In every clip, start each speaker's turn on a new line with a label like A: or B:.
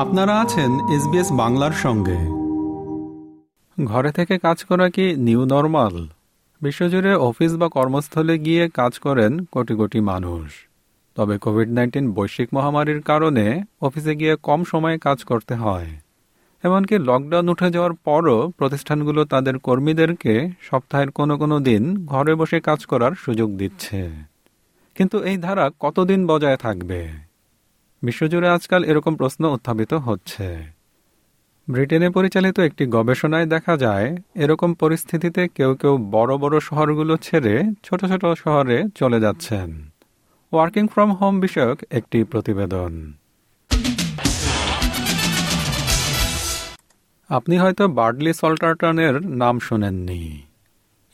A: আপনারা আছেন এসবিএস বাংলার সঙ্গে। ঘরে থেকে কাজ করা কি নিউ নর্মাল? বিশ্বজুড়ে অফিস বা কর্মস্থলে গিয়ে কাজ করেন কোটি কোটি মানুষ। তবে কোভিড নাইন্টিন বৈশ্বিক মহামারীর কারণে অফিসে গিয়ে কম সময়ে কাজ করতে হয়। এমনকি লকডাউন উঠে যাওয়ার পরও প্রতিষ্ঠানগুলো তাদের কর্মীদেরকে সপ্তাহের কোনো কোনো দিন ঘরে বসে কাজ করার সুযোগ দিচ্ছে। কিন্তু এই ধারা কতদিন বজায় থাকবে? বিশ্বজুড়ে আজকাল এরকম প্রশ্ন উত্থাপিত হচ্ছে। ব্রিটেনে পরিচালিত একটি গবেষণায় দেখা যায়, এরকম পরিস্থিতিতে কেউ কেউ বড় বড় শহরগুলো ছেড়ে ছোট ছোট শহরে চলে যাচ্ছেন। ওয়ার্কিং ফ্রম হোম বিষয়ক একটি প্রতিবেদন। আপনি হয়তো বার্ডলি সল্টারটনের নাম শোনেননি।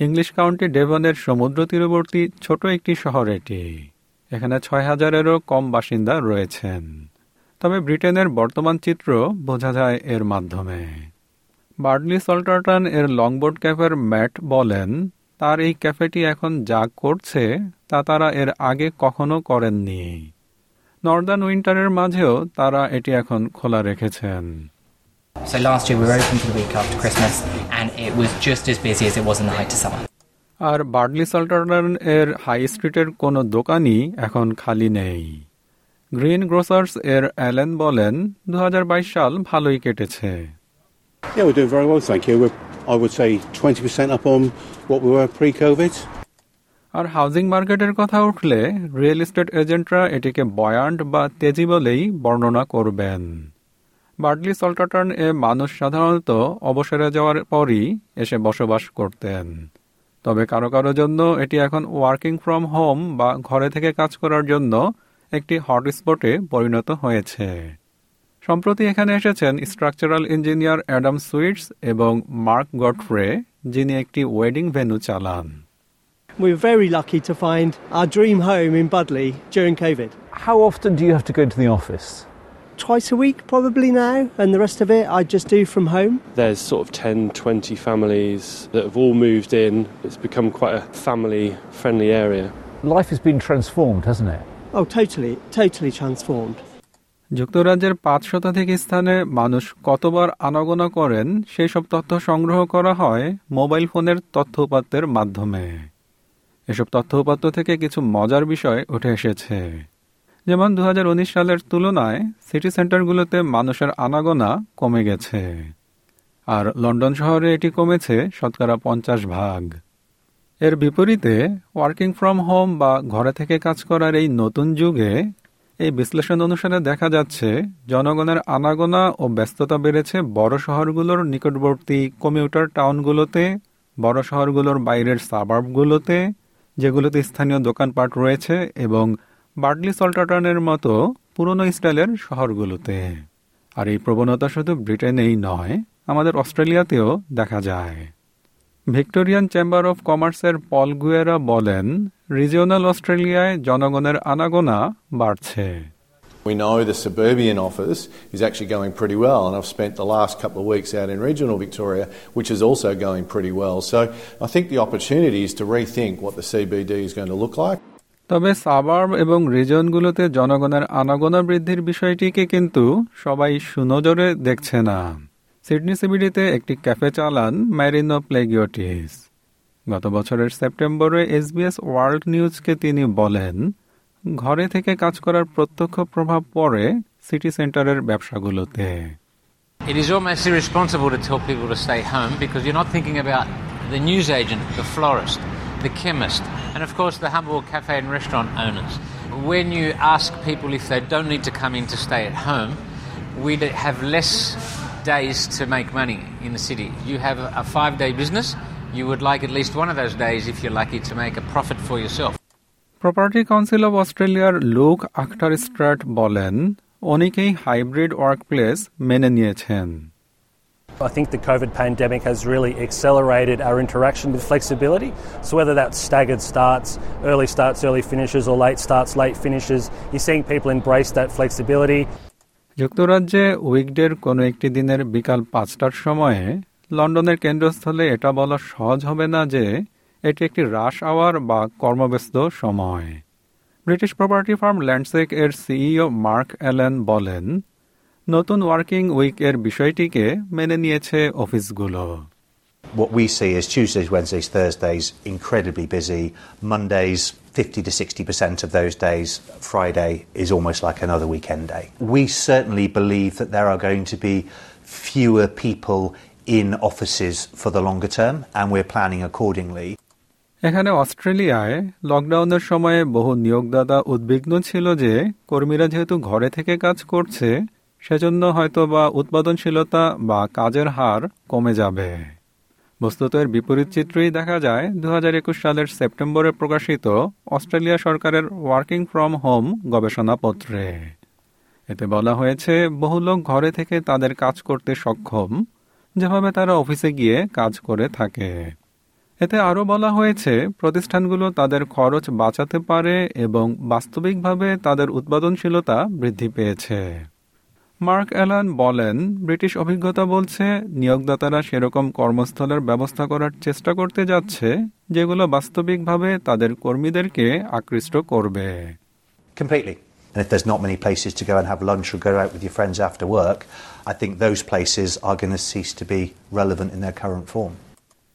A: ইংলিশ কাউন্টি ডেভনের সমুদ্র তীরবর্তী ছোট একটি শহর এটি। এখানে ছয় হাজারেরও কম বাসিন্দা রয়েছেন। তবে ব্রিটেনের বর্তমান চিত্র বোঝা যায় এর মাধ্যমে। বার্ডলি সল্টারটন এর লংবোর্ড ক্যাফের ম্যাট বলেন, তার এই ক্যাফেটি এখন যা করছে, তা তারা এর আগে কখনো করেননি। নর্দার্ন উইন্টারের মাঝেও তারা এটি এখন খোলা রেখেছেন।
B: So last year we were open for the week after Christmas, and it was just as busy as it was in the height of summer.
A: আর বার্ডলি সল্টারন এর হাই স্ট্রিটের কোনো দোকানই এখন খালি নেই গ্রিন গ্রোসার্স এর অ্যালেন বলেন দু হাজার বাইশ সাল ভালোই কেটেছে
C: Yeah, we're doing very well, thank you. We're, I would say 20% up on what we were pre-COVID.
A: আর হাউজিং মার্কেটের কথা উঠলে রিয়েল এস্টেট এজেন্টরা এটিকে বয়ান্ড বা তেজি বলেই বর্ণনা করবেন বার্ডলি সল্টাটন এ মানুষ সাধারণত অবসরে যাওয়ার পরই এসে বসবাস করতেন তবে কারও কারও জন্য এটি এখন ওয়ার্কিং ফ্রম হোম বা ঘরে থেকে কাজ করার জন্য একটি হটস্পটে পরিণত হয়েছে সম্প্রতি এখানে এসেছেন স্ট্রাকচারাল ইঞ্জিনিয়ার অ্যাডাম সুইটস এবং মার্ক গডফ্রে যিনি একটি ওয়েডিং ভেন্যু চালান
D: We were very lucky to find our dream home in Budley during COVID.
E: How often do you have to go to the office?
D: Twice a week, probably now, and the rest of it I just do from home.
F: There's sort of 10, 20 families that have all moved in. It's become quite a family friendly area.
E: Life has been transformed, hasn't it?
D: Oh, totally, totally transformed.
A: যুক্তরাজ্যের পাঁচ শতাধিক স্থানে মানুষ কতবার আনাগোনা করেন সেই সব তথ্য সংগ্রহ করা হয় মোবাইল ফোনের তথ্য উপাত্তের মাধ্যমে এসব তথ্য উপাত্ত থেকে কিছু মজার বিষয় উঠে এসেছে যেমন দু হাজার উনিশ সালের তুলনায় সিটি সেন্টারগুলোতে মানুষের আনাগোনা কমে গেছে। আর লন্ডন শহরে এটি কমেছে শতকরা পঞ্চাশ ভাগ। এর বিপরীতে ওয়ার্কিং ফ্রম হোম বা ঘরে থেকে কাজ করার এই নতুন যুগে এই বিশ্লেষণ অনুসারে দেখা যাচ্ছে জনগণের আনাগোনা ও ব্যস্ততা বেড়েছে বড় শহরগুলোর নিকটবর্তী কমিউটার টাউনগুলোতে, বড় শহরগুলোর বাইরের সাবার্বগুলোতে যেগুলোতে স্থানীয় দোকানপাট রয়েছে এবং বার্ডলি সল্টাটনের মতো পুরনো স্টাইলের শহরগুলোতে আর এই প্রবণতা শুধু ব্রিটেনেই নয় আমাদের অস্ট্রেলিয়াতেও দেখা যায় ভিক্টোরিয়ান চেম্বার অফ কমার্সের পল গুয়েরা বলেন রিজিওনাল অস্ট্রেলিয়ায় জনগণের আনাগোনা বাড়ছে
G: We know the suburban office is actually going pretty well, and I've spent the last couple of weeks out in regional Victoria, which is also going pretty well. So I think the opportunity is to rethink what the CBD is going to look like.
A: তবে suburb এবং রিজনগুলোতে জনগণের আনাগোনা বৃদ্ধির বিষয়টিকে কিন্তু সবাই সুনজরে দেখছে না। সিডনি সিবিডিতে একটি ক্যাফে চালান ম্যারিনো প্লেগিওটিস গত বছরের সেপ্টেম্বরে এসবিএস ওয়ার্ল্ড নিউজকে তিনি বলেন ঘরে থেকে কাজ করার প্রত্যক্ষ প্রভাব পড়ে সিটি সেন্টারের ব্যবসাগুলোতে।
H: It is almost irresponsible to tell people to stay home because you're not thinking about the newsagent, the florist, the chemist, and of course the humble cafe and restaurant owners. When you ask people if they don't need to come in to stay at home, we have less days to make money in the city. You have a five day business, you would like at least one of those days, if you're lucky, to make a profit for yourself.
A: Property council of অস্ট্রেলিয়ার look আখটার Strat বলেন অনেকেই hybrid workplace মেনে নিয়েছেন
I: I think the COVID pandemic has really accelerated our interaction with flexibility. So, whether that's staggered starts, early starts, early finishes, or late starts, late finishes, you're seeing people embrace that flexibility.
A: যুক্তরাজ্যে উইকডের কোনো একটি দিনের বিকাল পাঁচটার সময়ে লন্ডনের কেন্দ্রস্থলে এটা বলা সহজ হবে না যে এটি একটি রাশ আওয়ার বা কর্মব্যস্ত সময় ব্রিটিশ প্রপার্টি ফার্ম ল্যান্ডসেক এর সিইও মার্ক অ্যালেন বলেন নতুন ওয়ার্কিং উইকের বিষয়টিকে মেনে নিয়েছে অফিসগুলো
J: What we see is Tuesdays, Wednesdays, Thursdays incredibly busy. Mondays, 50 to 60% of those days. Friday is almost like another weekend day. We certainly believe that there are going to be fewer people in offices for the longer term, and we're planning accordingly.
A: এখানে অস্ট্রেলিয়ায় লকডাউনের সময়ে বহু নিয়োগদাতা উদ্বিগ্ন ছিল যে কর্মীরা যেহেতু ঘরে থেকে কাজ করছে সেজন্য হয়তো বা উৎপাদনশীলতা বা কাজের হার কমে যাবে। বস্তুত এর বিপরীত চিত্রই দেখা যায় দু হাজার একুশ সালের সেপ্টেম্বরে প্রকাশিত অস্ট্রেলিয়া সরকারের ওয়ার্কিং ফ্রম হোম গবেষণাপত্রে। এতে বলা হয়েছে, বহু লোক ঘরে থেকে তাদের কাজ করতে সক্ষম, যেভাবে তারা অফিসে গিয়ে কাজ করে থাকে। এতে আরও বলা হয়েছে, প্রতিষ্ঠানগুলো তাদের খরচ বাঁচাতে পারে এবং বাস্তবিকভাবে তাদের উৎপাদনশীলতা বৃদ্ধি পেয়েছে। মার্ক অ্যালান বলেন ব্রিটিশ অভিজ্ঞতা বলছে নিয়োগদাতারা সেরকম কর্মস্থলের ব্যবস্থা করার চেষ্টা করতে যাচ্ছে যেগুলো বাস্তবিকভাবে তাদের কর্মীদেরকে আকৃষ্ট করবে
J: Completely. And if there's not many places to go and have lunch or go out with your friends after work, I think those places are going to cease to be relevant in their current form.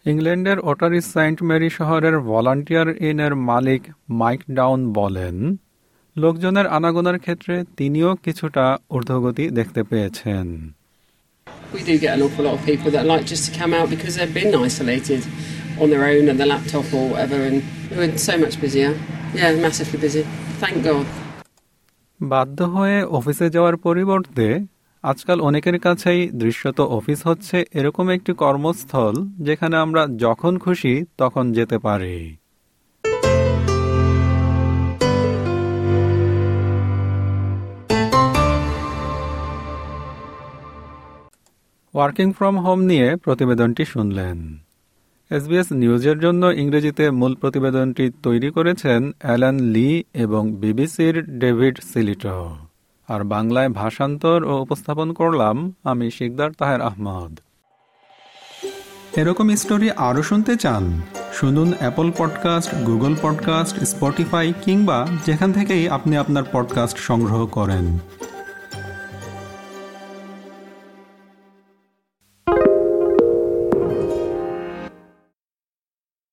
A: ইংল্যান্ডের Ottery Saint Mary শহরের volunteer ইনের মালিক mic down বলেন লোকজনের আনাগোনার ক্ষেত্রে তিনিও কিছুটা ঊর্ধ্বগতি দেখতে পেয়েছেন
K: We do get an awful lot of people that like just to come out because they've been isolated on their own and their laptop or whatever, and we're so much busier. Yeah, massively busy. Thank God.
A: বাধ্য হয়ে অফিসে যাওয়ার পরিবর্তে আজকাল অনেকের কাছেই দৃশ্যত office হচ্ছে এরকম একটি কর্মস্থল যেখানে আমরা যখন খুশি তখন যেতে পারি ওয়ার্কিং ফ্রম হোম নিয়ে প্রতিবেদনটি শুনলেন। এসবিএস নিউজের জন্য ইংরেজিতে মূল প্রতিবেদনটি তৈরি করেছেন অ্যালান লি এবং বিবিসির ডেভিড সিলিটো। আর বাংলায় ভাষান্তর ও উপস্থাপন করলাম আমি শিকদার তাহের আহমদ। এরকম স্টোরি আরও শুনতে চান, শুনুন Apple podcast, Google podcast, Spotify কিংবা যেখান থেকেই আপনি আপনার পডকাস্ট সংগ্রহ করেন।